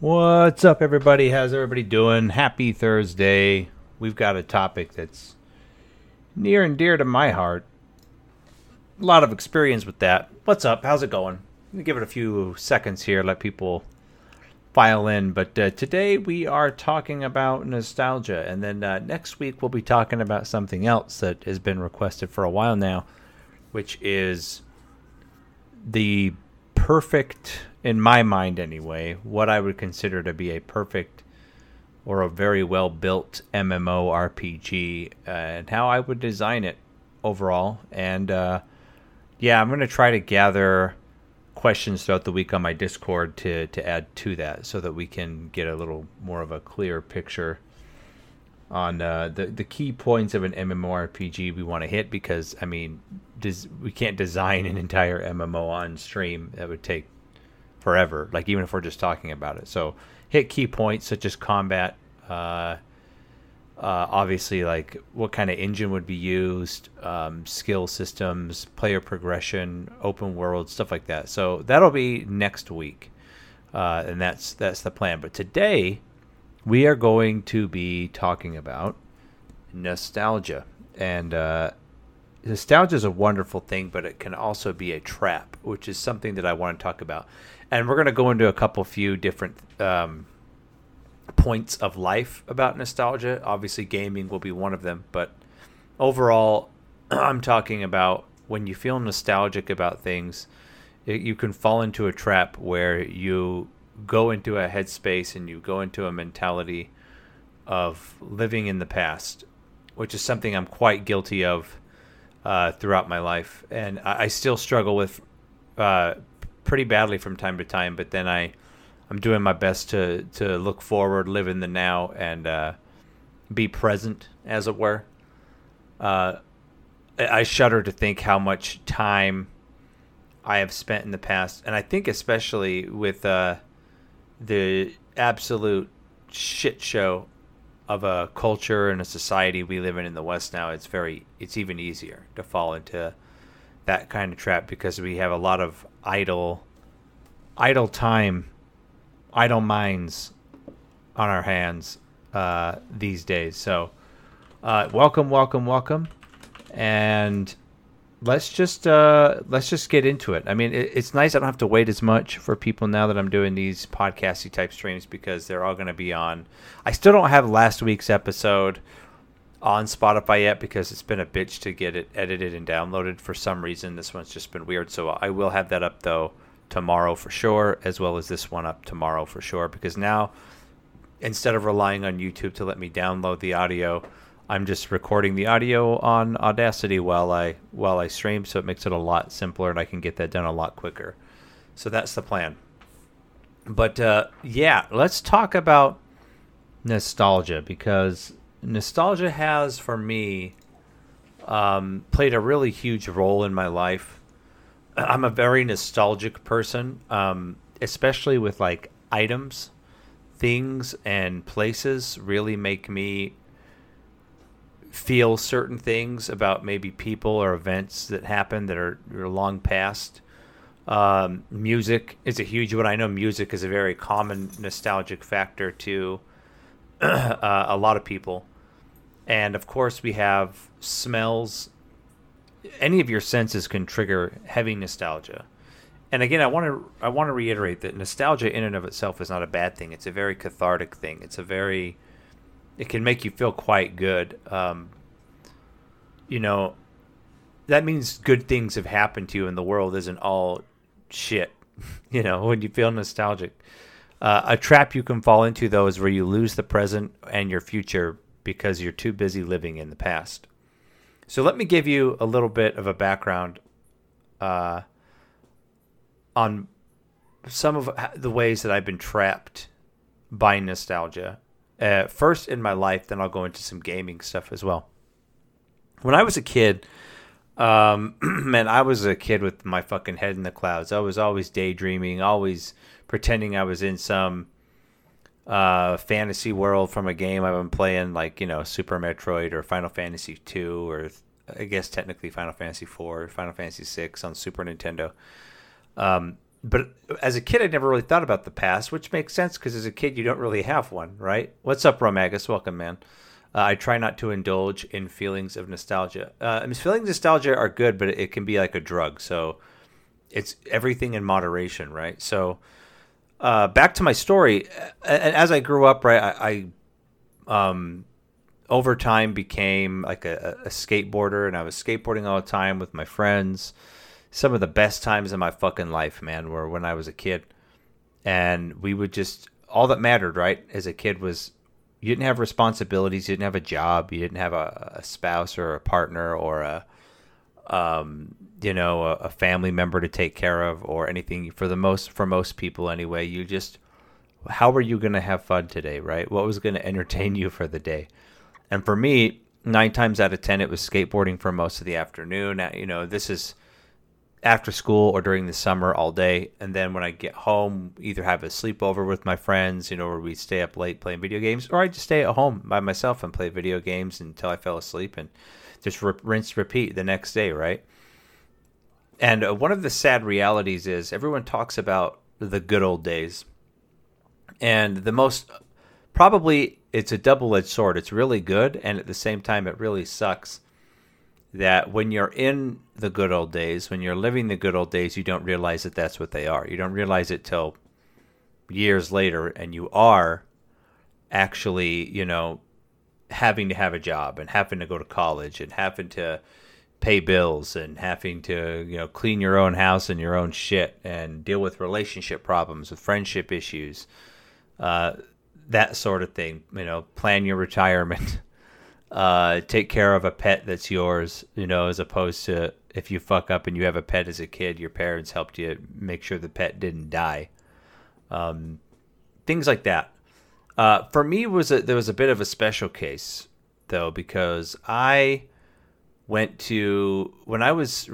What's up, everybody? How's everybody doing? Happy Thursday. We've got a topic that's near and dear to my heart. A lot of experience with that. What's up? How's it going? Let me give it a few seconds here, let people file in. But uh, today we are talking about nostalgia, and then uh, next week we'll be talking about something else that has been requested for a while now, which is the perfect, in my mind anyway, what I would consider to be a perfect or a very well built MMORPG uh, and how I would design it overall. And uh, yeah, I'm going to try to gather questions throughout the week on my Discord to, to add to that so that we can get a little more of a clear picture on uh, the the key points of an MMORPG we want to hit because I mean, des- we can't design an entire MMO on stream. That would take forever. Like even if we're just talking about it. So hit key points such as combat. Uh, uh, obviously, like what kind of engine would be used, um, skill systems, player progression, open world, stuff like that. So that'll be next week, uh, and that's that's the plan. But today we are going to be talking about nostalgia. And uh, nostalgia is a wonderful thing, but it can also be a trap, which is something that I want to talk about. And we're going to go into a couple few different um, points of life about nostalgia. Obviously, gaming will be one of them, but overall, I'm talking about when you feel nostalgic about things, it, you can fall into a trap where you go into a headspace and you go into a mentality of living in the past, which is something I'm quite guilty of uh, throughout my life, and I, I still struggle with uh, pretty badly from time to time. But then I, I'm doing my best to to look forward, live in the now, and uh, be present, as it were. Uh, I, shudder to think how much time I have spent in the past, and I think especially with uh, the absolute shit show of a culture and a society we live in in the West now, it's very it's even easier to fall into that kind of trap because we have a lot of idle idle time, idle minds on our hands uh, these days. So, uh, welcome, welcome, welcome, and let's just uh, let's just get into it. I mean, it, it's nice I don't have to wait as much for people now that I'm doing these podcasty type streams because they're all going to be on. I still don't have last week's episode on Spotify yet because it's been a bitch to get it edited and downloaded for some reason. This one's just been weird, so I will have that up though tomorrow for sure, as well as this one up tomorrow for sure. Because now, instead of relying on YouTube to let me download the audio I'm just recording the audio on Audacity while I while I stream, so it makes it a lot simpler and I can get that done a lot quicker. So that's the plan. But uh, yeah, let's talk about nostalgia because nostalgia has for me um, played a really huge role in my life. I'm a very nostalgic person, um, especially with like items, things, and places. Really make me feel certain things about maybe people or events that happen that are, are long past. Um, music is a huge one. I know music is a very common nostalgic factor to uh, a lot of people. And of course, we have smells. Any of your senses can trigger heavy nostalgia. And again, I want to I want to reiterate that nostalgia in and of itself is not a bad thing. It's a very cathartic thing. It's a very it can make you feel quite good. Um, you know, that means good things have happened to you, and the world isn't all shit. you know, when you feel nostalgic. Uh, a trap you can fall into, though, is where you lose the present and your future because you're too busy living in the past. So let me give you a little bit of a background uh, on some of the ways that I've been trapped by nostalgia uh, first in my life, then I'll go into some gaming stuff as well. When I was a kid, um, man, I was a kid with my fucking head in the clouds. I was always daydreaming, always pretending I was in some uh, fantasy world from a game I've been playing, like you know Super Metroid or Final Fantasy two, or I guess technically Final Fantasy four, Final Fantasy six on Super Nintendo. Um, but as a kid, I never really thought about the past, which makes sense because as a kid, you don't really have one, right? What's up, Romagus? Welcome, man. Uh, I try not to indulge in feelings of nostalgia. Uh, feelings of nostalgia are good, but it can be like a drug. So it's everything in moderation, right? So uh, back to my story. And as I grew up, right, I, I um, over time became like a, a skateboarder, and I was skateboarding all the time with my friends some of the best times in my fucking life, man, were when I was a kid. And we would just all that mattered, right, as a kid was you didn't have responsibilities, you didn't have a job, you didn't have a, a spouse or a partner or a um, you know, a, a, family member to take care of or anything for the most for most people anyway. You just how were you going to have fun today, right? What was going to entertain you for the day? And for me, 9 times out of 10 it was skateboarding for most of the afternoon. You know, this is after school or during the summer all day. And then when I get home, either have a sleepover with my friends, you know, where we stay up late playing video games, or I just stay at home by myself and play video games until I fell asleep and just re- rinse, repeat the next day, right? And uh, one of the sad realities is everyone talks about the good old days. And the most, probably, it's a double edged sword. It's really good, and at the same time, it really sucks that when you're in the good old days, when you're living the good old days, you don't realize that that's what they are. You don't realize it till years later, and you are actually, you know, having to have a job and having to go to college and having to pay bills and having to, you know, clean your own house and your own shit and deal with relationship problems, with friendship issues, uh, that sort of thing. You know, plan your retirement. uh, take care of a pet that's yours, you know, as opposed to if you fuck up and you have a pet as a kid, your parents helped you make sure the pet didn't die. Um, things like that. Uh, for me, was a, there was a bit of a special case though because I went to when I was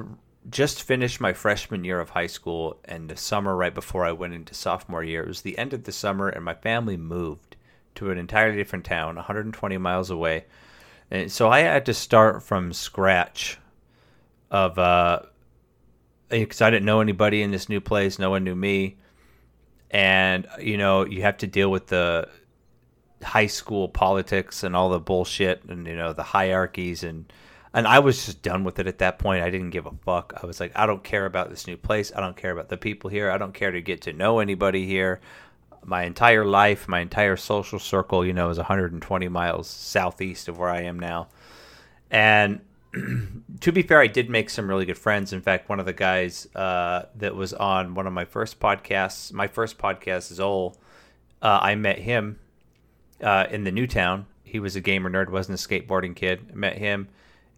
just finished my freshman year of high school and the summer right before I went into sophomore year. It was the end of the summer, and my family moved to an entirely different town, 120 miles away and so I had to start from scratch of uh because I didn't know anybody in this new place, no one knew me. And you know, you have to deal with the high school politics and all the bullshit and you know, the hierarchies and and I was just done with it at that point. I didn't give a fuck. I was like, I don't care about this new place. I don't care about the people here. I don't care to get to know anybody here my entire life, my entire social circle, you know, is 120 miles southeast of where I am now. And to be fair, I did make some really good friends. In fact, one of the guys uh, that was on one of my first podcasts, my first podcast, Zol, uh, I met him uh, in the new town. He was a gamer nerd, wasn't a skateboarding kid. I met him,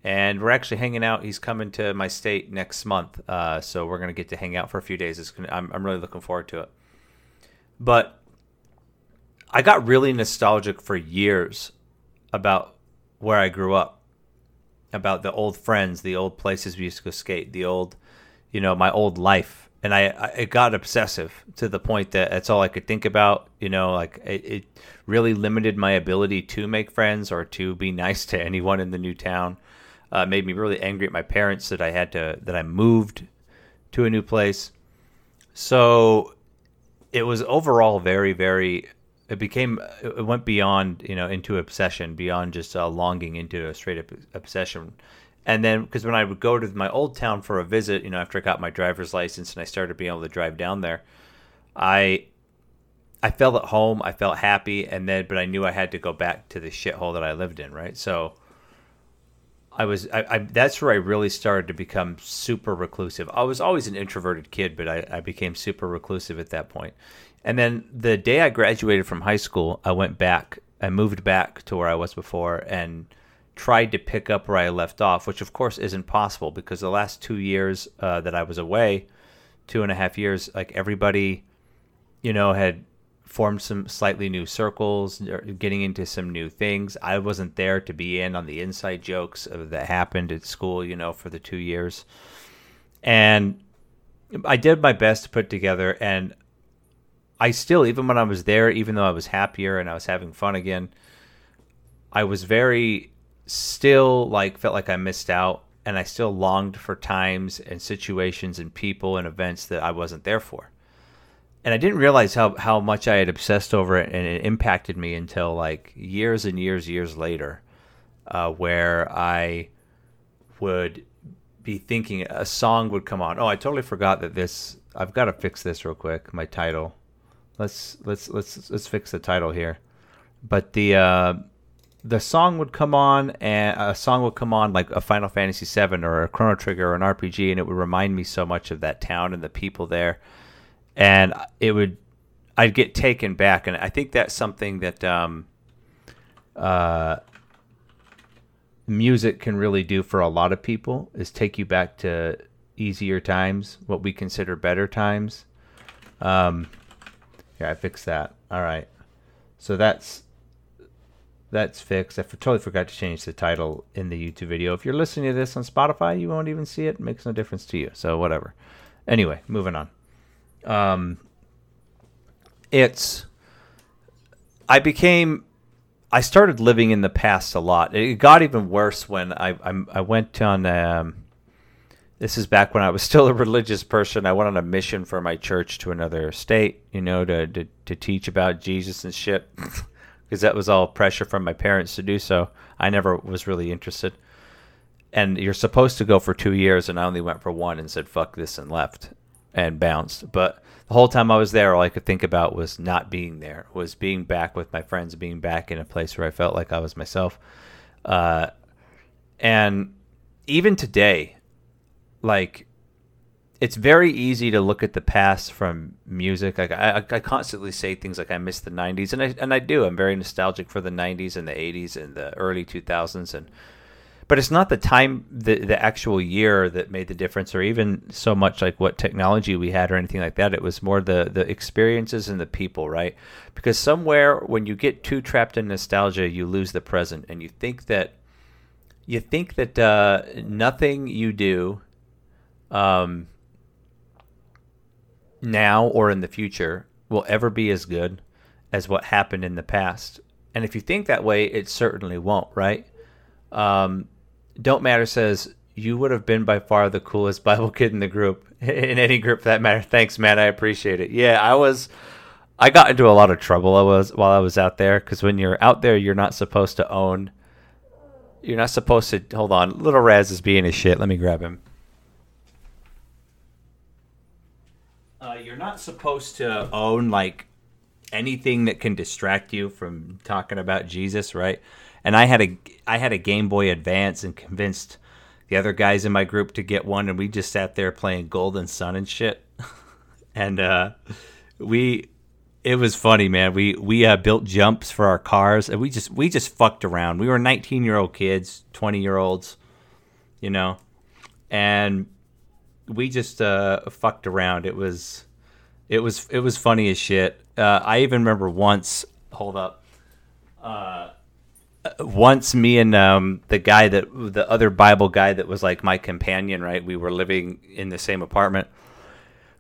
and we're actually hanging out. He's coming to my state next month, uh, so we're gonna get to hang out for a few days. Gonna, I'm, I'm really looking forward to it. But I got really nostalgic for years about where I grew up, about the old friends, the old places we used to go skate, the old, you know, my old life. And I, I it got obsessive to the point that that's all I could think about. You know, like it, it really limited my ability to make friends or to be nice to anyone in the new town. Uh, made me really angry at my parents that I had to that I moved to a new place. So it was overall very very it became it went beyond you know into obsession beyond just uh, longing into a straight up obsession and then because when i would go to my old town for a visit you know after i got my driver's license and i started being able to drive down there i i felt at home i felt happy and then but i knew i had to go back to the shithole that i lived in right so I was I, I, that's where I really started to become super reclusive. I was always an introverted kid, but I, I became super reclusive at that point. And then the day I graduated from high school, I went back. I moved back to where I was before and tried to pick up where I left off, which of course isn't possible because the last two years uh, that I was away, two and a half years, like everybody, you know, had formed some slightly new circles, getting into some new things. I wasn't there to be in on the inside jokes that happened at school, you know, for the two years. And I did my best to put together, and I still, even when I was there, even though I was happier and I was having fun again, I was very still like felt like I missed out and I still longed for times and situations and people and events that I wasn't there for. and I didn't realize how how much I had obsessed over it, and it impacted me until like years and years, years later, uh, where I would be thinking a song would come on. Oh, I totally forgot that this. I've got to fix this real quick. My title. Let's let's let's let's fix the title here. But the uh, the song would come on, and a song would come on like a Final Fantasy VII or a Chrono Trigger or an RPG, and it would remind me so much of that town and the people there, and it would. I'd get taken back, and I think that's something that um, uh, music can really do for a lot of people is take you back to easier times, what we consider better times. Um, here, I fixed that. All right. So that's that's fixed. I totally forgot to change the title in the YouTube video. If you're listening to this on Spotify, you won't even see it. it makes no difference to you. So whatever. Anyway, moving on. Um, it's I became I started living in the past a lot. It got even worse when I I, I went on. Um, this is back when I was still a religious person. I went on a mission for my church to another state, you know, to to, to teach about Jesus and shit, because that was all pressure from my parents to do so. I never was really interested. And you're supposed to go for two years, and I only went for one and said fuck this and left and bounced. But the whole time I was there, all I could think about was not being there, was being back with my friends, being back in a place where I felt like I was myself. Uh, and even today, like, it's very easy to look at the past from music. Like I, I constantly say things like I miss the '90s, and I and I do. I'm very nostalgic for the '90s and the '80s and the early 2000s, and but it's not the time the the actual year that made the difference or even so much like what technology we had or anything like that it was more the the experiences and the people right because somewhere when you get too trapped in nostalgia you lose the present and you think that you think that uh, nothing you do um, now or in the future will ever be as good as what happened in the past and if you think that way it certainly won't right um, don't Matter says, You would have been by far the coolest Bible kid in the group, in any group for that matter. Thanks, man. I appreciate it. Yeah, I was. I got into a lot of trouble I was while I was out there because when you're out there, you're not supposed to own. You're not supposed to hold on. Little Raz is being a shit. Let me grab him. Uh, you're not supposed to own like anything that can distract you from talking about Jesus, right? and I had a I had a Game Boy Advance and convinced the other guys in my group to get one, and we just sat there playing Golden Sun and shit. and uh, we, it was funny, man. We we uh, built jumps for our cars, and we just we just fucked around. We were 19 year old kids, 20 year olds, you know, and we just uh, fucked around. It was it was it was funny as shit. Uh, I even remember once. Hold up. Uh, once me and um, the guy that the other Bible guy that was like my companion, right? We were living in the same apartment.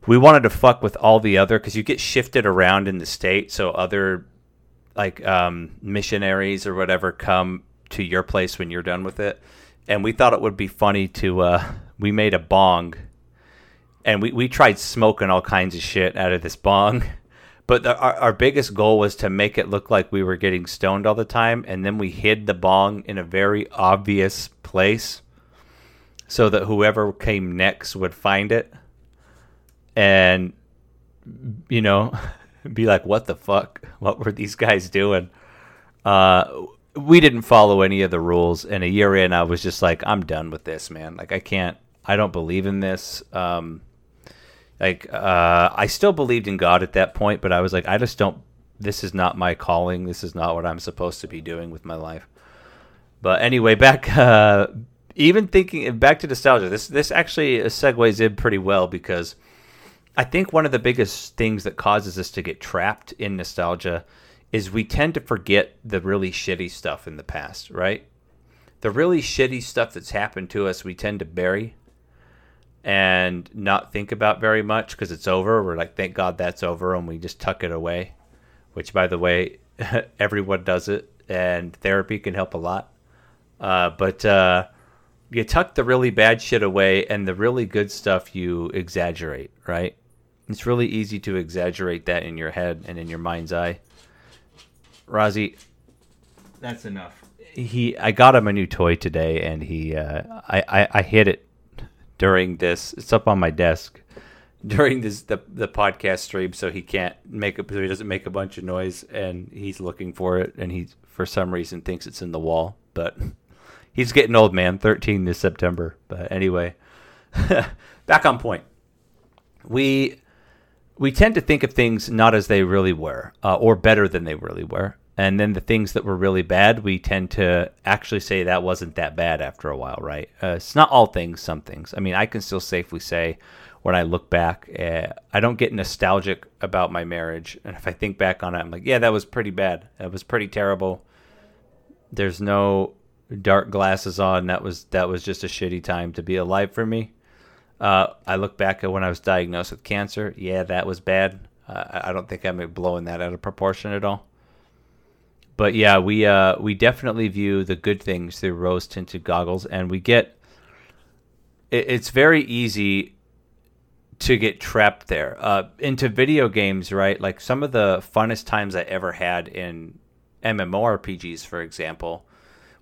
We wanted to fuck with all the other because you get shifted around in the state, so other like um, missionaries or whatever come to your place when you're done with it. And we thought it would be funny to uh, we made a bong, and we we tried smoking all kinds of shit out of this bong. But the, our, our biggest goal was to make it look like we were getting stoned all the time, and then we hid the bong in a very obvious place so that whoever came next would find it and you know be like what the fuck? What were these guys doing? Uh we didn't follow any of the rules and a year in i was just like i'm done with this man. Like i can't i don't believe in this. Um like uh, I still believed in God at that point, but I was like, I just don't. This is not my calling. This is not what I'm supposed to be doing with my life. But anyway, back uh, even thinking back to nostalgia. This this actually segues in pretty well because I think one of the biggest things that causes us to get trapped in nostalgia is we tend to forget the really shitty stuff in the past, right? The really shitty stuff that's happened to us, we tend to bury and not think about very much because it's over. We're like, thank God that's over, and we just tuck it away. Which, by the way, everyone does it, and therapy can help a lot. Uh, but uh, you tuck the really bad shit away, and the really good stuff you exaggerate, right? It's really easy to exaggerate that in your head and in your mind's eye. Razi, That's enough. he I got him a new toy today, and he uh, I, I I hit it during this. It's up on my desk during this the the podcast stream, so he can't make it. So he doesn't make a bunch of noise, and he's looking for it, and he for some reason thinks it's in the wall, but he's getting old, man. Thirteen this September, but anyway, back on point. We we tend to think of things not as they really were, uh, or better than they really were. And then the things that were really bad, we tend to actually say that wasn't that bad after a while, right? Uh, it's not all things, some things. I mean, I can still safely say when I look back, uh, I don't get nostalgic about my marriage. And if I think back on it, I'm like, yeah, that was pretty bad. That was pretty terrible. There's no dark glasses on. That was that was just a shitty time to be alive for me. Uh, I look back at when I was diagnosed with cancer. Yeah, that was bad. Uh, I don't think I'm blowing that out of proportion at all. But yeah, we uh, we definitely view the good things through rose tinted goggles, and we get. It, it's very easy to get trapped there uh, into video games, right? Like some of the funnest times I ever had in MMORPGs, for example,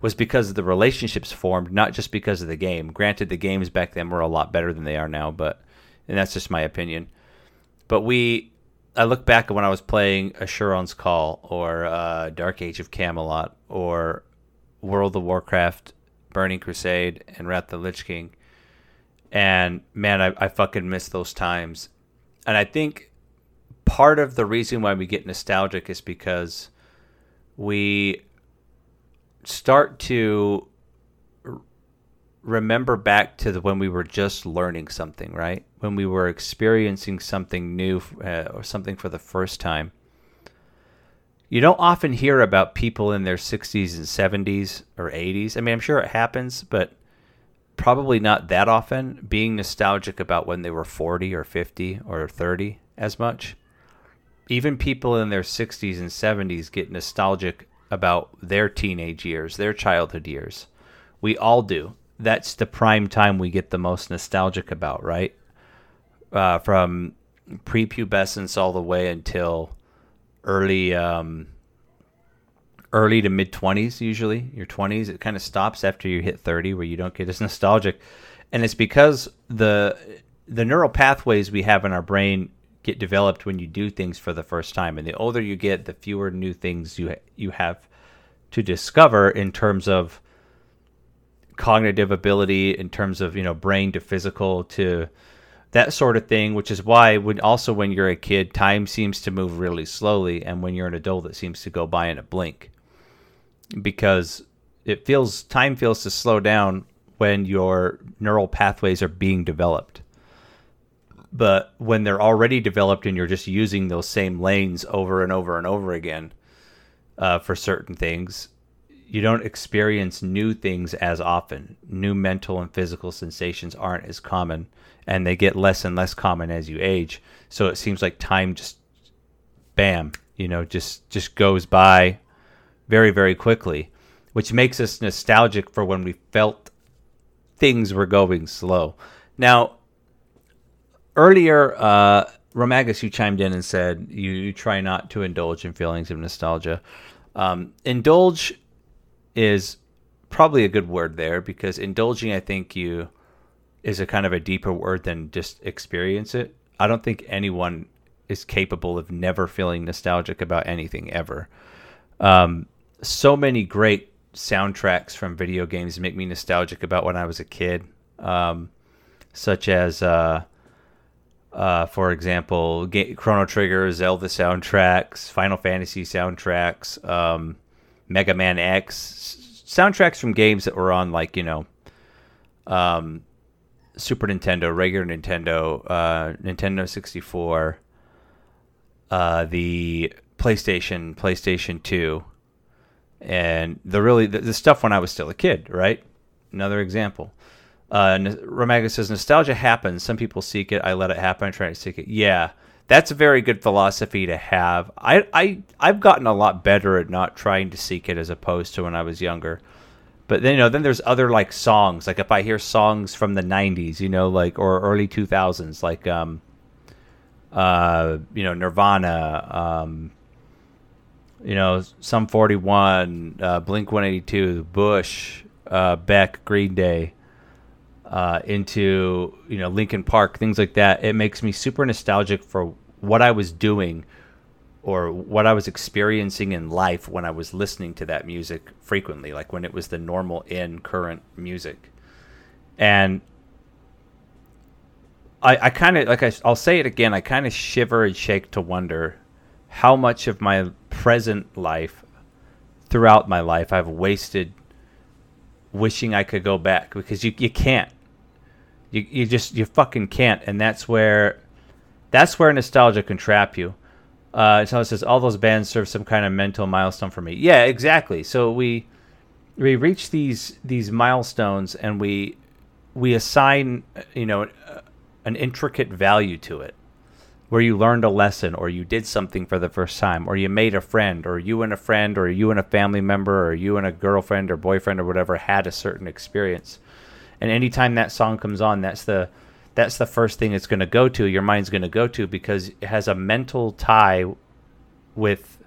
was because of the relationships formed, not just because of the game. Granted, the games back then were a lot better than they are now, but and that's just my opinion. But we, I look back at when I was playing Asheron's Call or uh, Dark Age of Camelot or World of Warcraft, Burning Crusade, and Wrath of the Lich King, and man, I, I fucking miss those times. And I think part of the reason why we get nostalgic is because we start to remember back to the, when we were just learning something, right? When we were experiencing something new uh, or something for the first time. You don't often hear about people in their 60s and 70s or 80s. I mean, I'm sure it happens, but probably not that often being nostalgic about when they were 40 or 50 or 30 as much. Even people in their 60s and 70s get nostalgic about their teenage years, their childhood years. We all do. That's the prime time we get the most nostalgic about, right? Uh, from prepubescence all the way until early, um, early to mid twenties. Usually, your twenties. It kind of stops after you hit thirty, where you don't get as nostalgic, and it's because the the neural pathways we have in our brain get developed when you do things for the first time. And the older you get, the fewer new things you you have to discover in terms of cognitive ability, in terms of you know brain to physical to that sort of thing. Which is why when also when you're a kid, time seems to move really slowly, and when you're an adult, it seems to go by in a blink because it feels time feels to slow down when your neural pathways are being developed but when they're already developed and you're just using those same lanes over and over and over again uh, for certain things, you don't experience new things as often. New mental and physical sensations aren't as common, and they get less and less common as you age. So it seems like time just, bam, you know, just just goes by very very quickly, which makes us nostalgic for when we felt things were going slow. Now, earlier, uh, Romagus, you chimed in and said you, you, try not to indulge in feelings of nostalgia. Um, indulge is probably a good word there because indulging, I think, you is a kind of a deeper word than just experience it. I don't think anyone is capable of never feeling nostalgic about anything ever. Um, so many great soundtracks from video games make me nostalgic about when I was a kid, um, such as. Uh, uh, for example, Chrono Trigger, Zelda soundtracks, Final Fantasy soundtracks, um, Mega Man X soundtracks from games that were on like you know, um, Super Nintendo, regular Nintendo, uh, Nintendo sixty four, uh, the PlayStation, PlayStation Two, and the really the, the stuff when I was still a kid. Right, another example. Uh, says nostalgia happens. Some people seek it. I let it happen. I try to seek it. Yeah, that's a very good philosophy to have. I I I've gotten a lot better at not trying to seek it as opposed to when I was younger. But then you know, then there's other like songs. Like if I hear songs from the '90s, you know, like or early 2000s, like um, uh, you know, Nirvana, um, you know, Sum 41, uh, Blink 182, Bush, uh, Beck, Green Day, uh, into, you know, Linkin Park, things like that. It makes me super nostalgic for what I was doing or what I was experiencing in life when I was listening to that music frequently, like when it was the normal in current music. And I, I kind of, like I, I'll say it again, I kind of shiver and shake to wonder how much of my present life, throughout my life, I've wasted wishing I could go back because you, you can't. You, you just, you fucking can't. And that's where, that's where nostalgia can trap you uh, so it says all those bands serve some kind of mental milestone for me. Yeah, exactly. So we we reach these these milestones and we we assign you know an intricate value to it, where you learned a lesson or you did something for the first time or you made a friend or you and a friend or you and a family member or you and a girlfriend or boyfriend or whatever had a certain experience. And anytime that song comes on, that's the that's the first thing it's going to go to. Your mind's going to go to because it has a mental tie with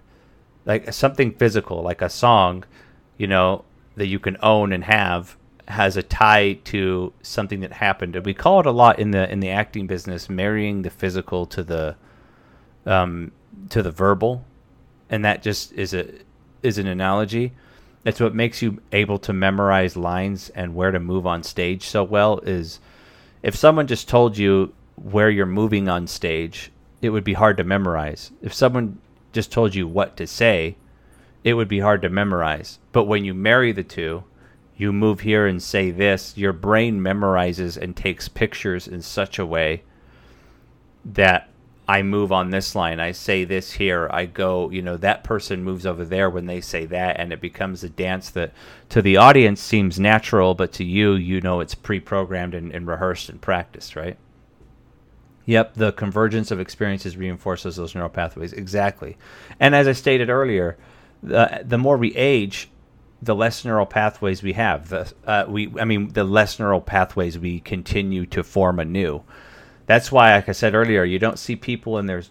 like something physical, like a song, you know, that you can own and have has a tie to something that happened. And we call it a lot in the in the acting business, marrying the physical to the um, to the verbal, and that just is a is an analogy. That's what makes you able to memorize lines and where to move on stage so well. Is if someone just told you where you're moving on stage, it would be hard to memorize. If someone just told you what to say, it would be hard to memorize. But when you marry the two, you move here and say this, your brain memorizes and takes pictures in such a way that I move on this line, I say this here, I go, you know, that person moves over there when they say that, and it becomes a dance that to the audience seems natural, but to you, you know, it's pre programmed and, and rehearsed and practiced, right? Yep, the convergence of experiences reinforces those neural pathways. Exactly. And as I stated earlier, the, the more we age, the less neural pathways we have. The, uh, we, I mean, the less neural pathways we continue to form anew that's why, like I said earlier, you don't see people and there's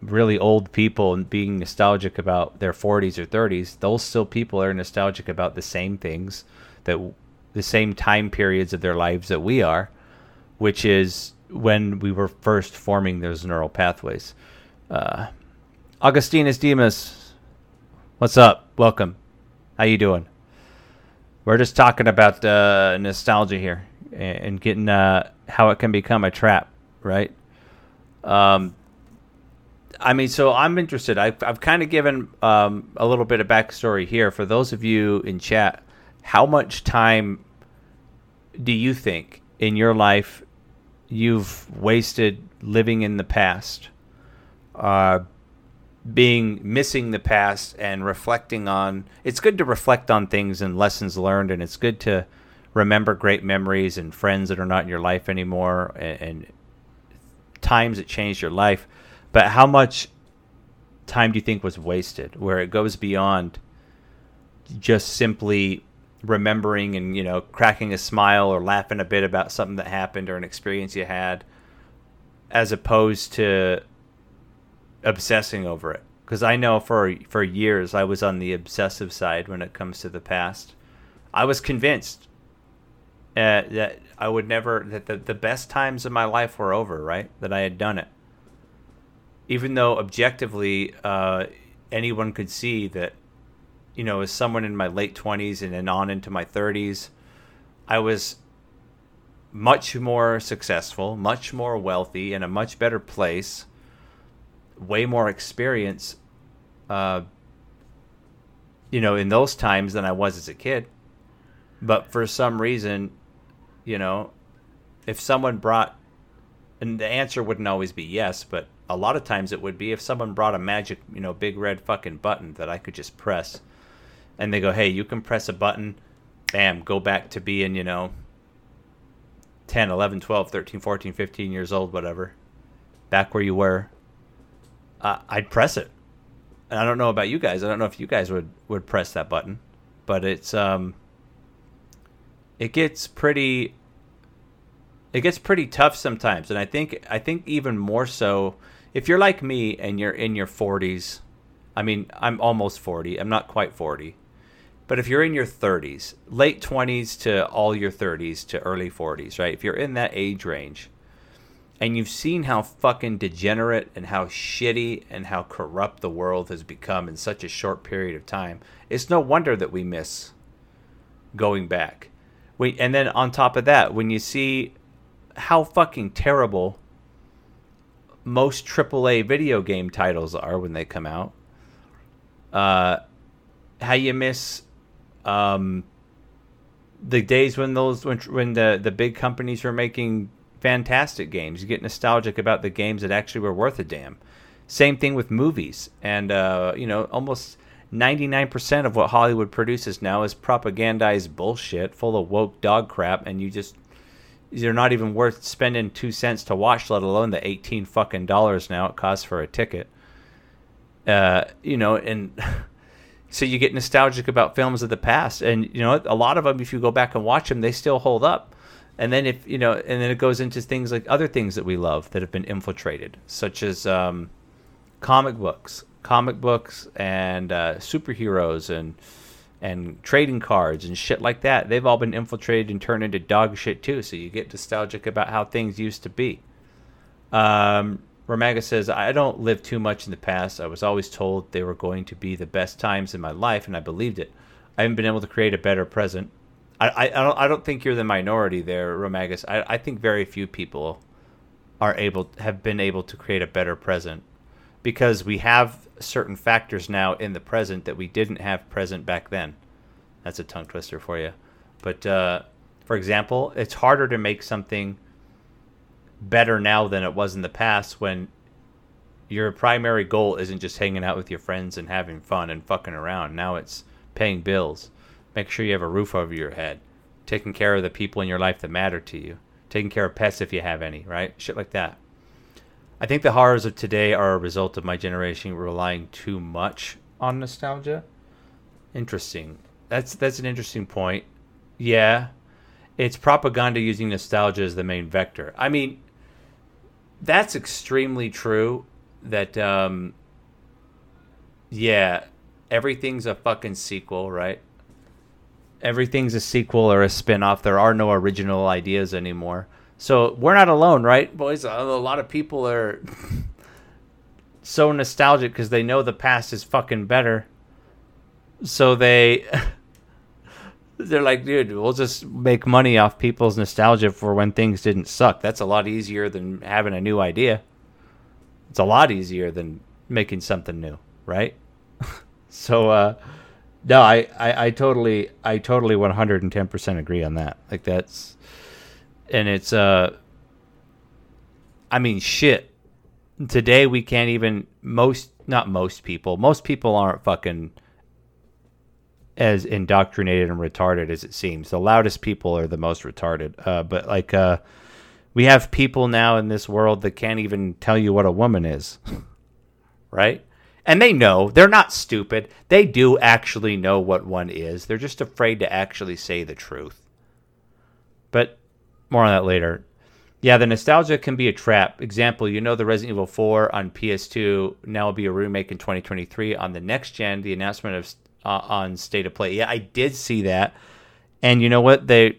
really old people and being nostalgic about their 40s or 30s. Those still people are nostalgic about the same things that the same time periods of their lives that we are, which is when we were first forming those neural pathways. Uh, Augustinus Demas, what's up? Welcome. How you doing? We're just talking about uh, nostalgia here and getting uh, how it can become a trap, right? Um, I mean, so I'm interested. I've, I've kind of given um, a little bit of backstory here for those of you in chat. How much time do you think in your life you've wasted living in the past, uh, being missing the past, and reflecting on? It's good to reflect on things and lessons learned, and it's good to remember great memories and friends that are not in your life anymore and, and times that changed your life. But how much time do you think was wasted where it goes beyond just simply remembering and you know cracking a smile or laughing a bit about something that happened or an experience you had as opposed to obsessing over it because I know for for years I was on the obsessive side when it comes to the past. I was convinced uh, that I would never that the, the best times of my life were over, right? That I had done it. Even though objectively uh, anyone could see that, you know, as someone in my late twenties and then on into my thirties, I was much more successful, much more wealthy, in a much better place, way more experience. Uh, you know, in those times than I was as a kid. But for some reason, you know, if someone brought, and the answer wouldn't always be yes, but a lot of times it would be if someone brought a magic, you know, big red fucking button that I could just press, and they go, hey, you can press a button, bam, go back to being, you know, 10, 11, 12, 13, 14, 15 years old, whatever, back where you were, uh, I'd press it. And I don't know about you guys. I don't know if you guys would, would press that button, but it's um, it gets pretty It gets pretty tough sometimes, and I think I think even more so if you're like me and you're in your 40s. I mean, I'm almost 40. I'm not quite 40. But if you're in your 30s, late 20s to all your 30s to early 40s, right? If you're in that age range and you've seen how fucking degenerate and how shitty and how corrupt the world has become in such a short period of time, it's no wonder that we miss going back. We, and then on top of that, when you see how fucking terrible most AAA video game titles are when they come out, uh, how you miss um, the days when those when when the the big companies were making fantastic games. You get nostalgic about the games that actually were worth a damn. Same thing with movies, and uh, you know almost. 99% of what Hollywood produces now is propagandized bullshit full of woke dog crap and you just they're not even worth spending 2 cents to watch let alone the 18 fucking dollars now it costs for a ticket. Uh, you know, and so you get nostalgic about films of the past and you know a lot of them if you go back and watch them they still hold up and then if you know and then it goes into things like other things that we love that have been infiltrated such as um, comic books comic books and uh, superheroes and and trading cards and shit like that they've all been infiltrated and turned into dog shit too so you get nostalgic about how things used to be um, Romaga says, I don't live too much in the past. I was always told they were going to be the best times in my life, and I believed it. I haven't been able to create a better present. I, I, I don't, I don't think you're the minority there, Romagus. I, I think very few people are able have been able to create a better present because we have certain factors now in the present that we didn't have present back then. That's a tongue twister for you. But uh, for example, it's harder to make something better now than it was in the past when your primary goal isn't just hanging out with your friends and having fun and fucking around. Now it's paying bills, making sure you have a roof over your head, taking care of the people in your life that matter to you, taking care of pets if you have any, right? Shit like that. I think the horrors of today are a result of my generation relying too much on nostalgia. Interesting. That's that's an interesting point. Yeah. It's propaganda using nostalgia as the main vector. I mean, that's extremely true. That um, yeah, everything's a fucking sequel, right? Everything's a sequel or a spin-off. There are no original ideas anymore. So we're not alone, right, boys? A lot of people are so nostalgic because they know the past is fucking better. So they they're like, dude, we'll just make money off people's nostalgia for when things didn't suck. That's a lot easier than having a new idea. It's a lot easier than making something new, right? so, uh, no, I, I, I totally, I totally 110% agree on that. Like that's, and it's, uh, I mean, shit. Today we can't even most, not most people. Most people aren't fucking as indoctrinated and retarded as it seems. The loudest people are the most retarded. Uh, but like, uh, we have people now in this world that can't even tell you what a woman is, right? And they know they're not stupid. They do actually know what one is. They're just afraid to actually say the truth. But more on that later. Yeah, the nostalgia can be a trap. Example, you know the Resident Evil 4 on PS2 now will be a remake in 2023 on the next gen. The announcement of uh, on State of Play. Yeah, I did see that. And you know what? They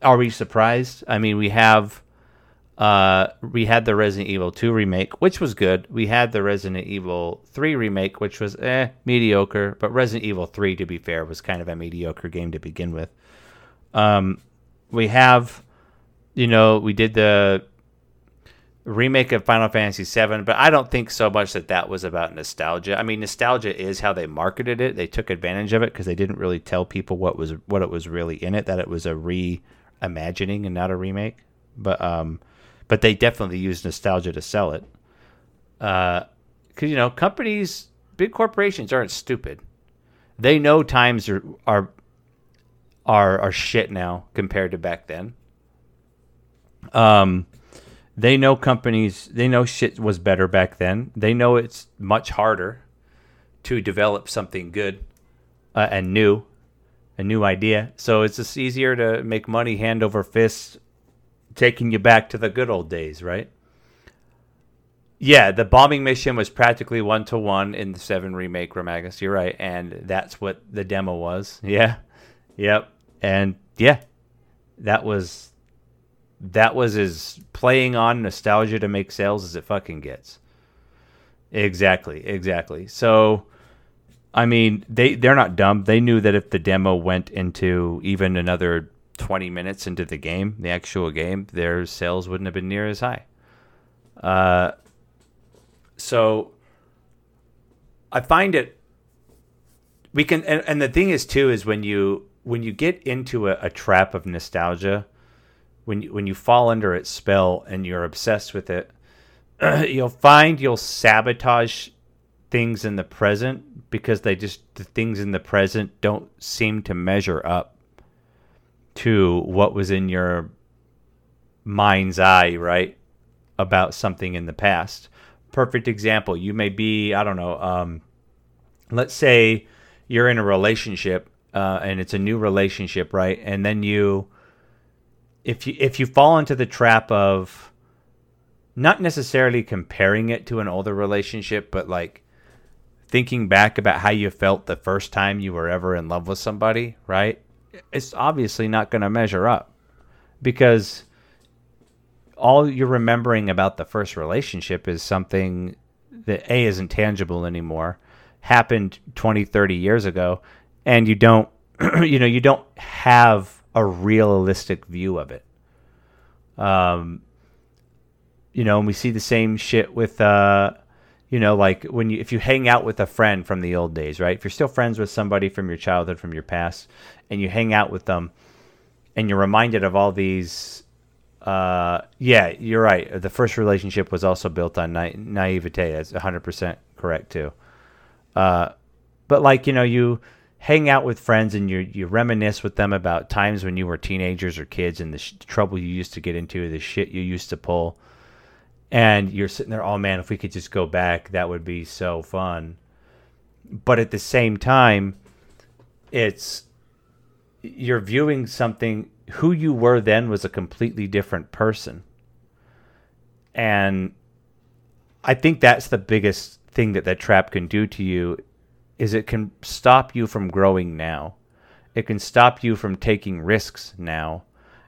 are we surprised? I mean, we have uh, we had the Resident Evil 2 remake, which was good. We had the Resident Evil 3 remake, which was eh mediocre. But Resident Evil 3, to be fair, was kind of a mediocre game to begin with. Um, we have, you know, we did the remake of Final Fantasy VII, but I don't think so much that that was about nostalgia. I mean, nostalgia is how they marketed it. They took advantage of it because they didn't really tell people what was what it was really in it. That it was a reimagining and not a remake. But um, but they definitely used nostalgia to sell it. Uh, because you know, companies, big corporations aren't stupid. They know times are are are are shit now compared to back then. Um they know companies they know shit was better back then they know it's much harder to develop something good uh, and new a new idea so it's just easier to make money hand over fist taking you back to the good old days, right? Yeah, the bombing mission was practically one to one in the seven remake Romagus. You're right, and that's what the demo was. Yeah, yep, and yeah, that was that was as playing on nostalgia to make sales as it fucking gets. Exactly, exactly. So, I mean, they they're not dumb. They knew that if the demo went into even another 20 minutes into the game, the actual game, their sales wouldn't have been near as high. Uh, so I find it we can and, and the thing is too is when you when you get into a, a trap of nostalgia, when you, when you fall under its spell and you're obsessed with it, you'll find you'll sabotage things in the present because they just the things in the present don't seem to measure up to what was in your mind's eye, right? About something in the past. Perfect example. You may be, I don't know, um, let's say you're in a relationship uh, and it's a new relationship, right? And then you, if you if you fall into the trap of not necessarily comparing it to an older relationship, but like thinking back about how you felt the first time you were ever in love with somebody, right? It's obviously not going to measure up because all you're remembering about the first relationship is something that A isn't tangible anymore, happened 20, 30 years ago, and you don't you know, you don't have a realistic view of it. Um you know, and we see the same shit with uh you know, like when you if you hang out with a friend from the old days, right? If you're still friends with somebody from your childhood, from your past, and you hang out with them, and you're reminded of all these. Uh, yeah, you're right. The first relationship was also built on na- naivete. That's 100 percent correct too. Uh, but like you know, you hang out with friends and you you reminisce with them about times when you were teenagers or kids and the sh- trouble you used to get into, the shit you used to pull and you're sitting there, oh man, if we could just go back, that would be so fun. But at the same time, it's you're viewing something who you were then was a completely different person. And I think that's the biggest thing that that trap can do to you is it can stop you from growing now. It can stop you from taking risks now.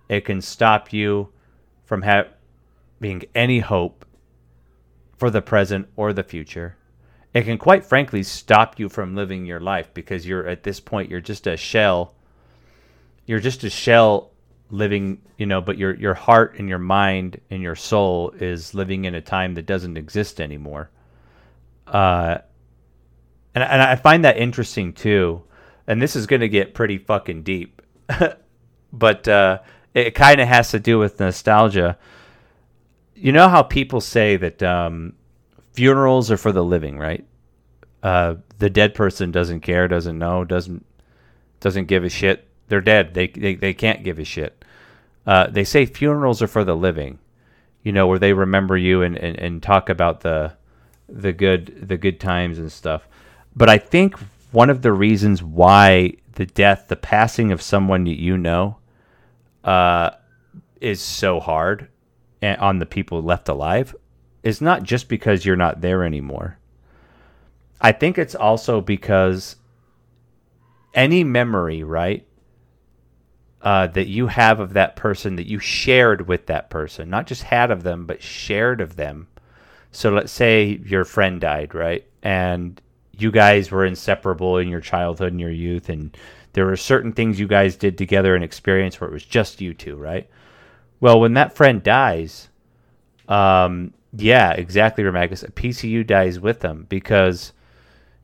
It can stop you from having any hope for the present or the future. It can quite frankly stop you from living your life because you're at this point you're just a shell. You're just a shell living, you know, but your your heart and your mind and your soul is living in a time that doesn't exist anymore. Uh and and I find that interesting too. And this is going to get pretty fucking deep. but uh it kind of has to do with nostalgia you know how people say that um, funerals are for the living, right? Uh, the dead person doesn't care, doesn't know, doesn't doesn't give a shit. They're dead. They they, they can't give a shit. Uh, they say funerals are for the living, you know, where they remember you and, and, and talk about the the good the good times and stuff. But I think one of the reasons why the death, the passing of someone that you know, uh, is so hard on the people left alive is not just because you're not there anymore. I think it's also because any memory, right, uh, that you have of that person that you shared with that person, not just had of them, but shared of them. So let's say your friend died, right? And you guys were inseparable in your childhood and your youth, and there were certain things you guys did together and experience where it was just you two, right? Well, when that friend dies, um, yeah, exactly, Romagus. A PCU dies with them because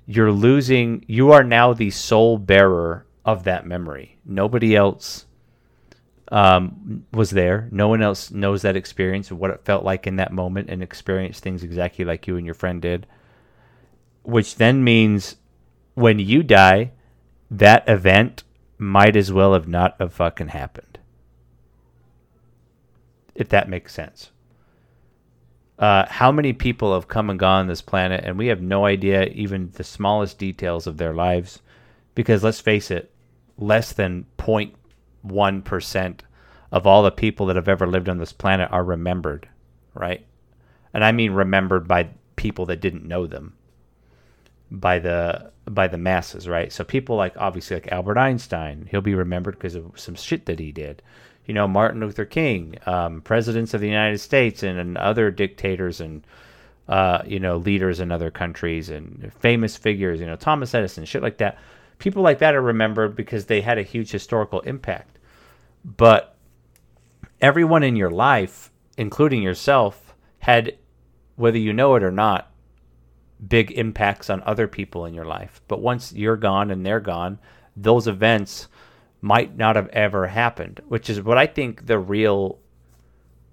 you're losing. You are now the sole bearer of that memory. Nobody else um, was there. No one else knows that experience of what it felt like in that moment and experienced things exactly like you and your friend did. Which then means when you die, that event might as well have not have fucking happened if that makes sense. Uh, how many people have come and gone on this planet, and we have no idea even the smallest details of their lives? Because let's face it, less than 0.1% of all the people that have ever lived on this planet are remembered, right? And I mean remembered by people that didn't know them, by the by the masses, right? So people like obviously like Albert Einstein, he'll be remembered because of some shit that he did. You know, Martin Luther King, um, presidents of the United States, and, and other dictators and uh, you know leaders in other countries and famous figures. You know, Thomas Edison, shit like that. People like that are remembered because they had a huge historical impact. But everyone in your life, including yourself, had, whether you know it or not, big impacts on other people in your life. But once you're gone and they're gone, those events might not have ever happened, which is what I think the real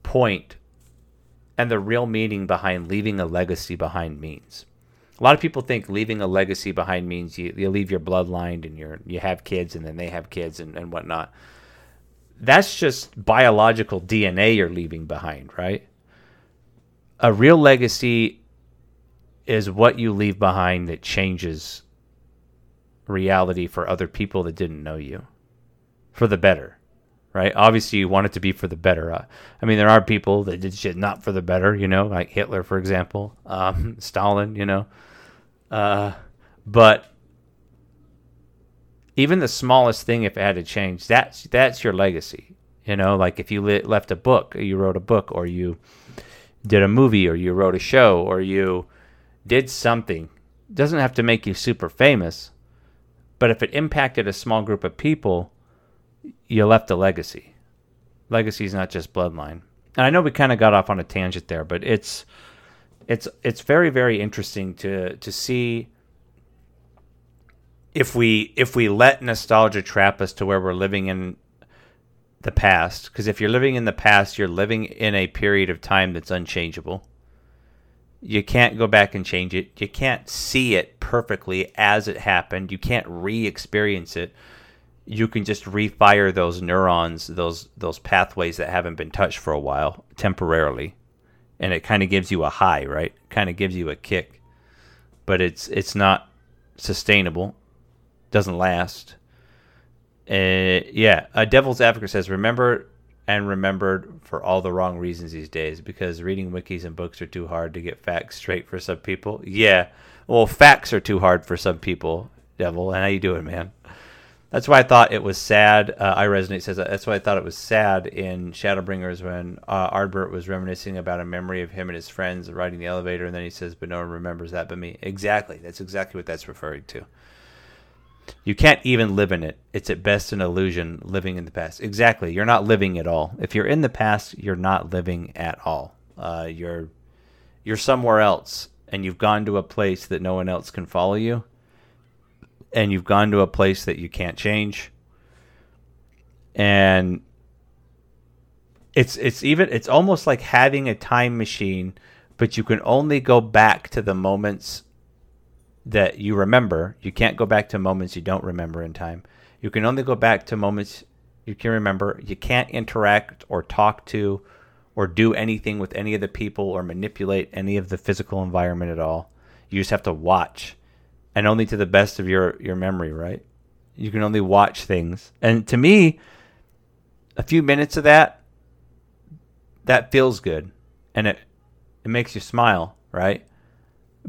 point and the real meaning behind leaving a legacy behind means. A lot of people think leaving a legacy behind means you, you leave your bloodline and you you have kids and then they have kids and, and whatnot. That's just biological DNA you're leaving behind, right? A real legacy is what you leave behind that changes reality for other people that didn't know you for the better, right? Obviously, you want it to be for the better. Uh, I mean, there are people that did shit not for the better, you know, like Hitler, for example, um, Stalin, you know. Uh, but even the smallest thing, if it had to change, that's that's your legacy. You know, like if you left a book, you wrote a book, or you did a movie, or you wrote a show, or you did something. Doesn't have to make you super famous, but if it impacted a small group of people, you left a legacy. Legacy is not just bloodline. And I know we kind of got off on a tangent there, but it's it's it's very very interesting to to see if we if we let nostalgia trap us to where we're living in the past because if you're living in the past you're living in a period of time that's unchangeable you can't go back and change it you can't see it perfectly as it happened you can't re-experience it you can just refire those neurons those those pathways that haven't been touched for a while temporarily and it kind of gives you a high, right? Kind of gives you a kick, but it's it's not sustainable. Doesn't last. Uh, yeah, a devil's advocate says remember and remembered for all the wrong reasons these days because reading wikis and books are too hard to get facts straight for some people. Yeah, well, facts are too hard for some people. Devil, and how you doing, man? That's why I thought it was sad. Uh, I resonate says that's why I thought it was sad in Shadowbringers when uh, Ardbert was reminiscing about a memory of him and his friends riding the elevator, and then he says, "But no one remembers that but me." Exactly. That's exactly what that's referring to. You can't even live in it. It's at best an illusion living in the past. Exactly. You're not living at all. If you're in the past, you're not living at all. Uh, you're you're somewhere else, and you've gone to a place that no one else can follow you and you've gone to a place that you can't change and it's it's even it's almost like having a time machine but you can only go back to the moments that you remember you can't go back to moments you don't remember in time you can only go back to moments you can remember you can't interact or talk to or do anything with any of the people or manipulate any of the physical environment at all you just have to watch and only to the best of your your memory, right? You can only watch things. And to me, a few minutes of that that feels good and it it makes you smile, right?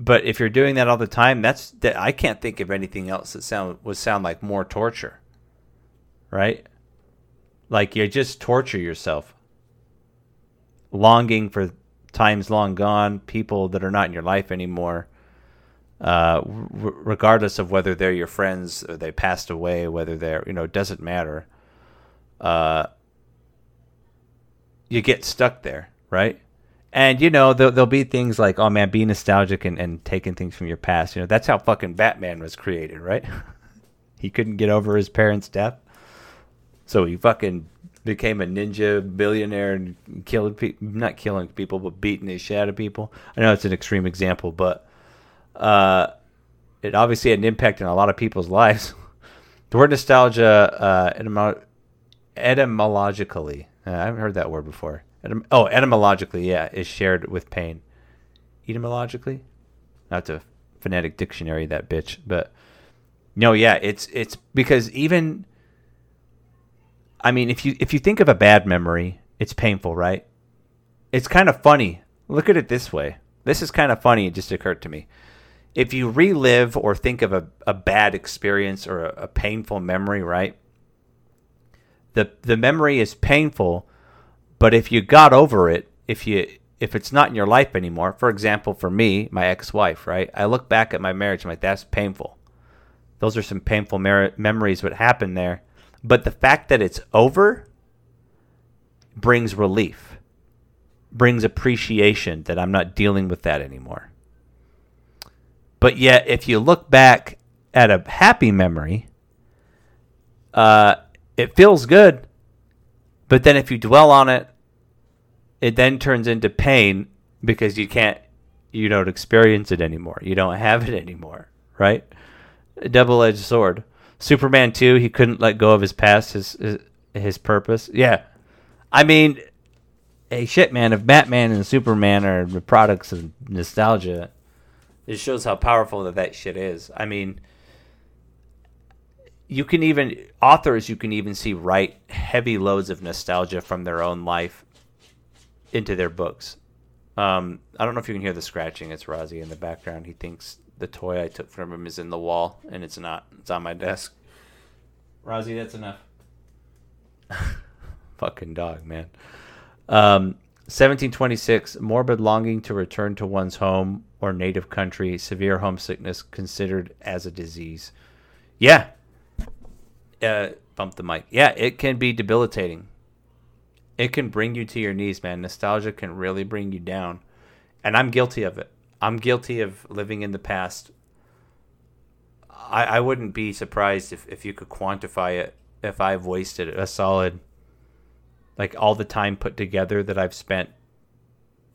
But if you're doing that all the time, that's that I can't think of anything else that sound would sound like more torture. Right? Like you just torture yourself. Longing for times long gone, people that are not in your life anymore uh, r- regardless of whether they're your friends or they passed away, whether they're you know it doesn't matter. Uh, you get stuck there, right? And you know there'll, there'll be things like, oh man, be nostalgic and, and taking things from your past. You know that's how fucking Batman was created, right? he couldn't get over his parents' death, so he fucking became a ninja billionaire and killed people, not killing people, but beating the shit out of people. I know it's an extreme example, but uh, it obviously had an impact in a lot of people's lives. the word nostalgia, uh, etymo- etymologically, uh, I haven't heard that word before. Etym- oh, etymologically, yeah, is shared with pain. Etymologically, not to phonetic dictionary that bitch, but no, yeah, it's it's because even I mean, if you if you think of a bad memory, it's painful, right? It's kind of funny. Look at it this way. This is kind of funny. It just occurred to me. If you relive or think of a, a bad experience or a, a painful memory, right? The the memory is painful, but if you got over it, if you if it's not in your life anymore, for example, for me, my ex-wife, right? I look back at my marriage, I'm like, that's painful. Those are some painful mer- memories what happened there. But the fact that it's over brings relief, brings appreciation that I'm not dealing with that anymore. But yet, if you look back at a happy memory, uh, it feels good. But then if you dwell on it it then turns into pain because you can't you don't experience it anymore. You don't have it anymore, right? A double-edged sword. Superman 2, he couldn't let go of his past, his his, his purpose. Yeah. I mean, hey shit man, if Batman and Superman are the products of nostalgia, it shows how powerful that that shit is. I mean, you can even authors you can even see write heavy loads of nostalgia from their own life into their books. Um, I don't know if you can hear the scratching. It's Rozzy in the background. He thinks the toy I took from him is in the wall, and it's not. It's on my desk. Rozzy, that's enough. Fucking dog, man. Um, 1726, morbid longing to return to one's home or native country, severe homesickness considered as a disease. Yeah. Uh, bump the mic. Yeah, it can be debilitating it can bring you to your knees, man. Nostalgia can really bring you down. And I'm guilty of it. I'm guilty of living in the past. I, I wouldn't be surprised if, if you could quantify it if I've wasted a solid like all the time put together that I've spent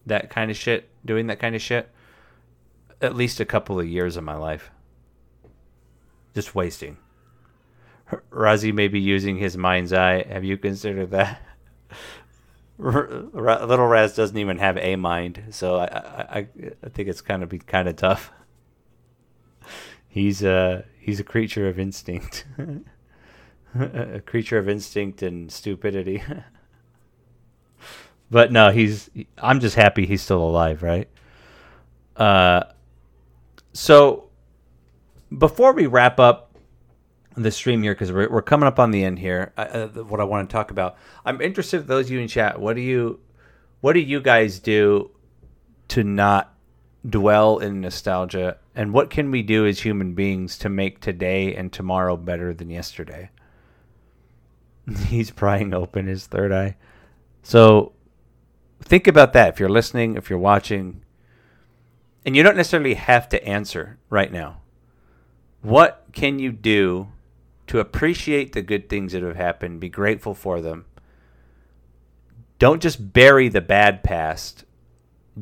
that kind of shit, doing that kind of shit, at least a couple of years of my life. Just wasting. Razi may be using his mind's eye. Have you considered that? Little Raz doesn't even have a mind, so I I, I think it's kind of be kind of tough. He's a he's a creature of instinct, a creature of instinct and stupidity. but no, he's. I'm just happy he's still alive, right? Uh, so before we wrap up the stream here because we're, we're coming up on the end here. Uh, what I want to talk about, I'm interested. Those of you in chat, what do you, what do you guys do to not dwell in nostalgia, and what can we do as human beings to make today and tomorrow better than yesterday? He's prying open his third eye. So think about that if you're listening, if you're watching, and you don't necessarily have to answer right now. What can you do to appreciate the good things that have happened, be grateful for them. Don't just bury the bad past,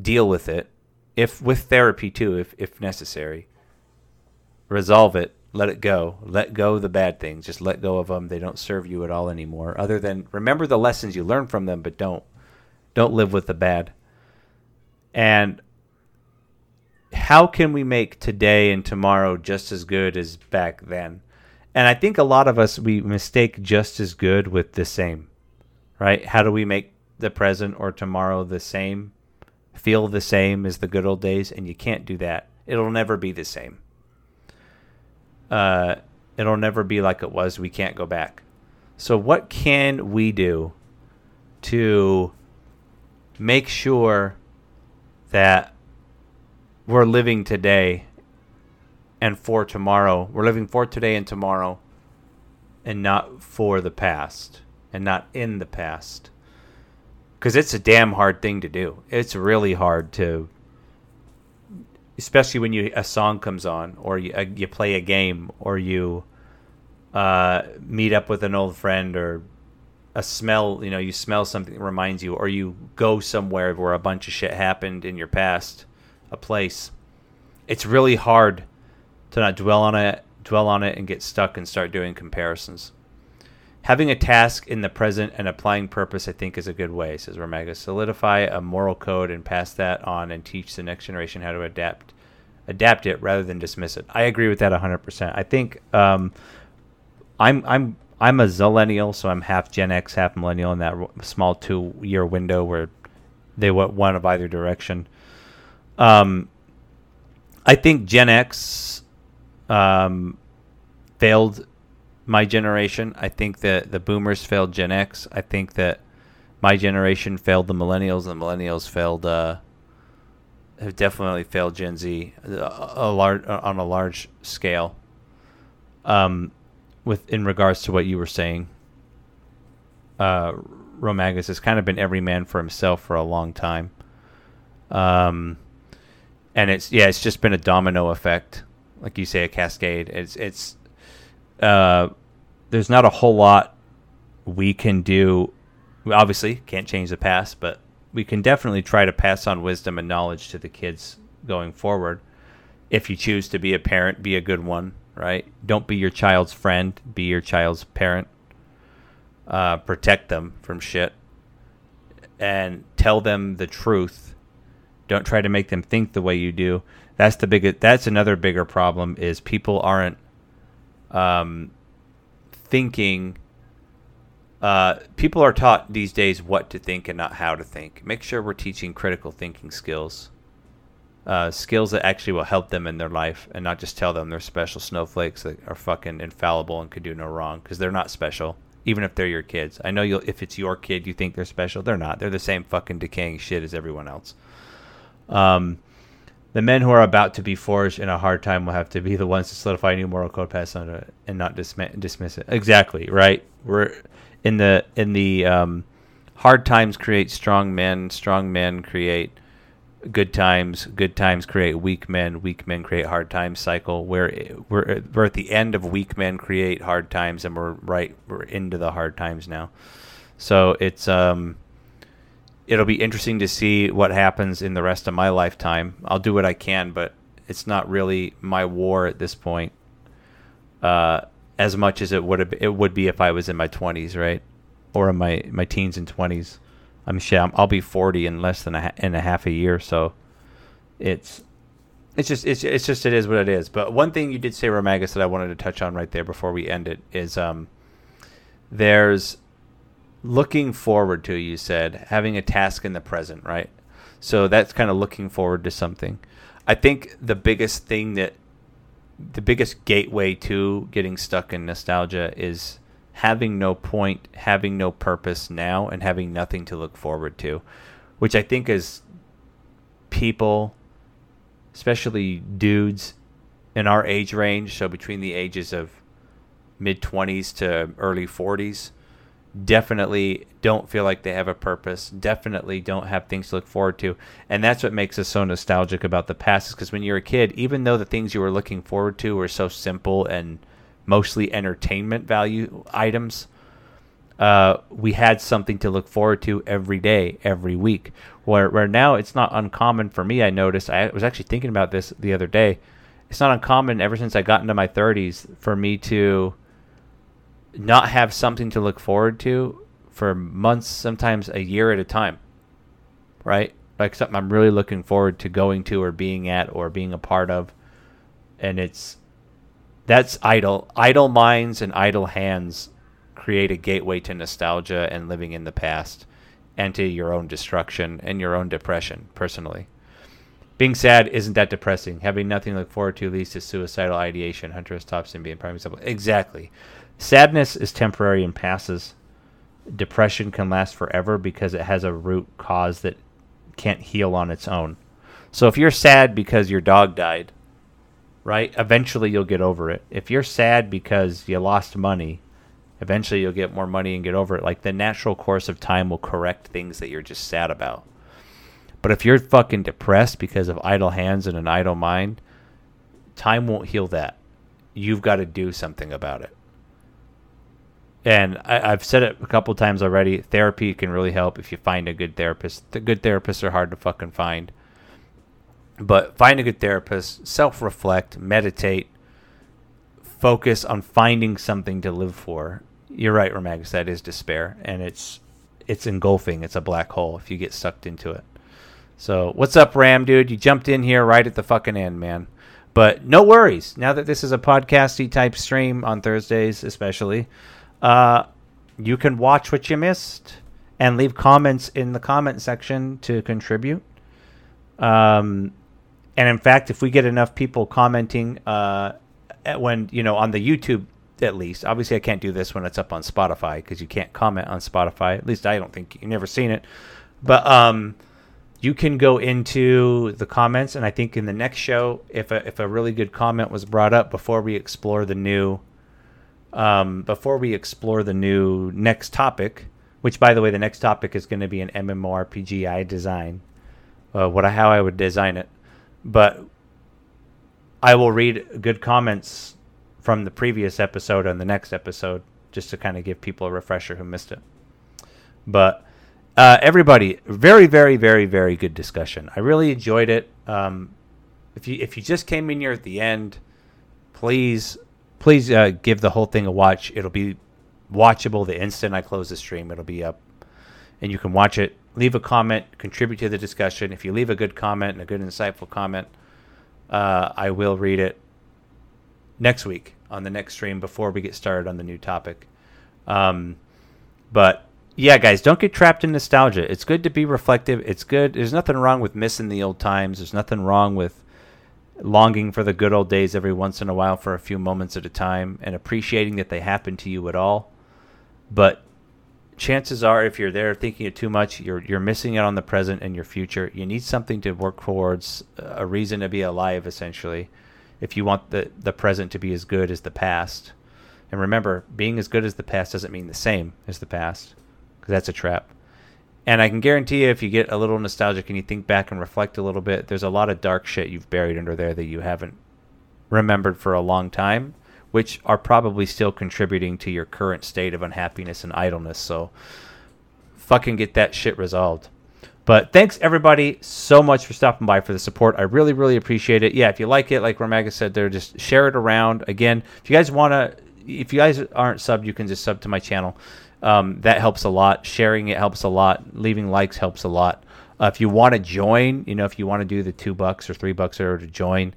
deal with it, if with therapy too, if if necessary. Resolve it, let it go. Let go the bad things. Just let go of them. They don't serve you at all anymore. Other than remember the lessons you learned from them, but don't don't live with the bad. And how can we make today and tomorrow just as good as back then? And I think a lot of us we mistake just as good with the same. Right? How do we make the present or tomorrow the same? Feel the same as the good old days and you can't do that. It'll never be the same. Uh it'll never be like it was. We can't go back. So what can we do to make sure that we're living today and for tomorrow. We're living for today and tomorrow and not for the past and not in the past. Because it's a damn hard thing to do. It's really hard to, especially when you a song comes on or you, uh, you play a game or you uh, meet up with an old friend or a smell, you know, you smell something that reminds you, or you go somewhere where a bunch of shit happened in your past, a place. It's really hard to not dwell on it, dwell on it, and get stuck and start doing comparisons. Having a task in the present and applying purpose, I think, is a good way, says Ramaga. Solidify a moral code and pass that on and teach the next generation how to adapt adapt it rather than dismiss it. I agree with that 100%. I think um, I'm I'm I'm a zillennial, so I'm half Gen X, half millennial in that small two year window where they went one of either direction. Um, I think Gen X um, failed my generation. I think that the boomers failed Gen X. I think that my generation failed the millennials, the millennials failed uh, have definitely failed Gen Z a, a large on a large scale. Um, with in regards to what you were saying, uh, Romagus has kind of been every man for himself for a long time. Um, and it's yeah, it's just been a domino effect, like you say, a cascade. It's it's uh, there's not a whole lot we can do. We obviously can't change the past, but we can definitely try to pass on wisdom and knowledge to the kids going forward. If you choose to be a parent, be a good one, right? Don't be your child's friend, be your child's parent. Uh, protect them from shit and tell them the truth. Don't try to make them think the way you do. That's the big. That's another bigger problem is people aren't um, thinking. Uh, people are taught these days what to think and not how to think. Make sure we're teaching critical thinking skills, uh, skills that actually will help them in their life, and not just tell them they're special snowflakes that are fucking infallible and could do no wrong because they're not special. Even if they're your kids, I know you'll. If it's your kid, you think they're special. They're not. They're the same fucking decaying shit as everyone else. Um, the men who are about to be forged in a hard time will have to be the ones to solidify a new moral code pass on it and not dismiss, dismiss it. Exactly right. We're in the in the um, hard times create strong men. Strong men create good times. Good times create weak men. Weak men create hard times cycle. Where we're we're at the end of weak men create hard times, and we're right we're into the hard times now. So it's um it'll be interesting to see what happens in the rest of my lifetime. I'll do what I can, but it's not really my war at this point. Uh, as much as it would have, it would be if I was in my twenties, right, or in my my teens and twenties. I'm shit. I'm, I'll be forty in less than a in a half a year, so it's it's just it's it's just it is what it is. But one thing you did say, Romagus, that I wanted to touch on right there before we end it is um, there's looking forward to. You said having a task in the present, right? So that's kind of looking forward to something. I think the biggest thing that the biggest gateway to getting stuck in nostalgia is having no point, having no purpose now, and having nothing to look forward to, which I think is people, especially dudes in our age range, so between the ages of mid 20s to early 40s, definitely don't feel like they have a purpose, definitely don't have things to look forward to. And that's what makes us so nostalgic about the past is because when you're a kid, even though the things you were looking forward to were so simple and mostly entertainment value items, uh, we had something to look forward to every day, every week. Where, where now it's not uncommon for me, I noticed, I was actually thinking about this the other day. It's not uncommon ever since I got into my 30s for me to not have something to look forward to for months, sometimes a year at a time. Right? Like something I'm really looking forward to going to or being at or being a part of. And it's that's idle. Idle minds and idle hands create a gateway to nostalgia and living in the past and to your own destruction and your own depression, personally. Being sad isn't that depressing. Having nothing to look forward to leads to suicidal ideation. Hunter S. Thompson being prime example. Exactly. Sadness is temporary and passes. Depression can last forever because it has a root cause that can't heal on its own. So if you're sad because your dog died, right? Eventually you'll get over it. If you're sad because you lost money, eventually you'll get more money and get over it. Like the natural course of time will correct things that you're just sad about. But if you're fucking depressed because of idle hands and an idle mind, time won't heal that. You've got to do something about it. And I, have said it a couple times already. Therapy can really help if you find a good therapist. The good therapists are hard to fucking find. But find a good therapist, self reflect, meditate, focus on finding something to live for. You're right, Romagus, that is despair. And it's it's engulfing. It's a black hole if you get sucked into it. So what's up, Ram dude? You jumped in here right at the fucking end, man. But no worries. Now that this is a podcasty type stream on Thursdays, especially, uh, you can watch what you missed and leave comments in the comment section to contribute. Um, and in fact, if we get enough people commenting uh, when you know on the YouTube at least, obviously I can't do this when it's up on Spotify because you can't comment on Spotify. At least I don't think you've never seen it, but um, you can go into the comments, and I think in the next show, if a if a really good comment was brought up before we explore the new, um, before we explore the new next topic, which by the way, the next topic is going to be an MMORPG I design, uh, what I, how I would design it, but I will read good comments from the previous episode and the next episode just to kind of give people a refresher who missed it. But uh, everybody, very, very, very, very good discussion. I really enjoyed it. Um, if you if you just came in here at the end, please please uh, give the whole thing a watch. It'll be watchable the instant I close the stream. It'll be up, and you can watch it. Leave a comment, contribute to the discussion. If you leave a good comment and a good insightful comment, uh, I will read it next week on the next stream before we get started on the new topic. Um, but yeah, guys, don't get trapped in nostalgia. It's good to be reflective. It's good. There's nothing wrong with missing the old times. There's nothing wrong with longing for the good old days every once in a while for a few moments at a time and appreciating that they happen to you at all. But chances are if you're there thinking it too much, you're you're missing out on the present and your future. You need something to work towards, a reason to be alive essentially. If you want the the present to be as good as the past. And remember, being as good as the past doesn't mean the same as the past because that's a trap. And I can guarantee you, if you get a little nostalgic and you think back and reflect a little bit, there's a lot of dark shit you've buried under there that you haven't remembered for a long time, which are probably still contributing to your current state of unhappiness and idleness. So fucking get that shit resolved. But thanks everybody so much for stopping by for the support. I really, really appreciate it. Yeah, if you like it, like Ramaga said there, just share it around. Again, if you guys want to, if you guys aren't subbed, you can just sub to my channel. Um, that helps a lot. Sharing it helps a lot. Leaving likes helps a lot. Uh, if you want to join, you know, if you want to do the two bucks or three bucks or to join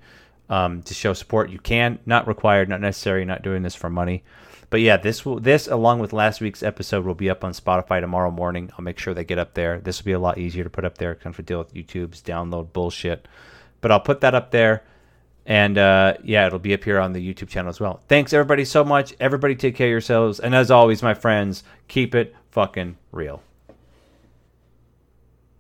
um, to show support, you can. Not required, not necessary. Not doing this for money. But yeah, this will this along with last week's episode will be up on Spotify tomorrow morning. I'll make sure they get up there. This will be a lot easier to put up there. Kind of deal with YouTube's download bullshit. But I'll put that up there. And uh, yeah, it'll be up here on the YouTube channel as well. Thanks everybody so much. Everybody take care of yourselves. And as always, my friends, keep it fucking real.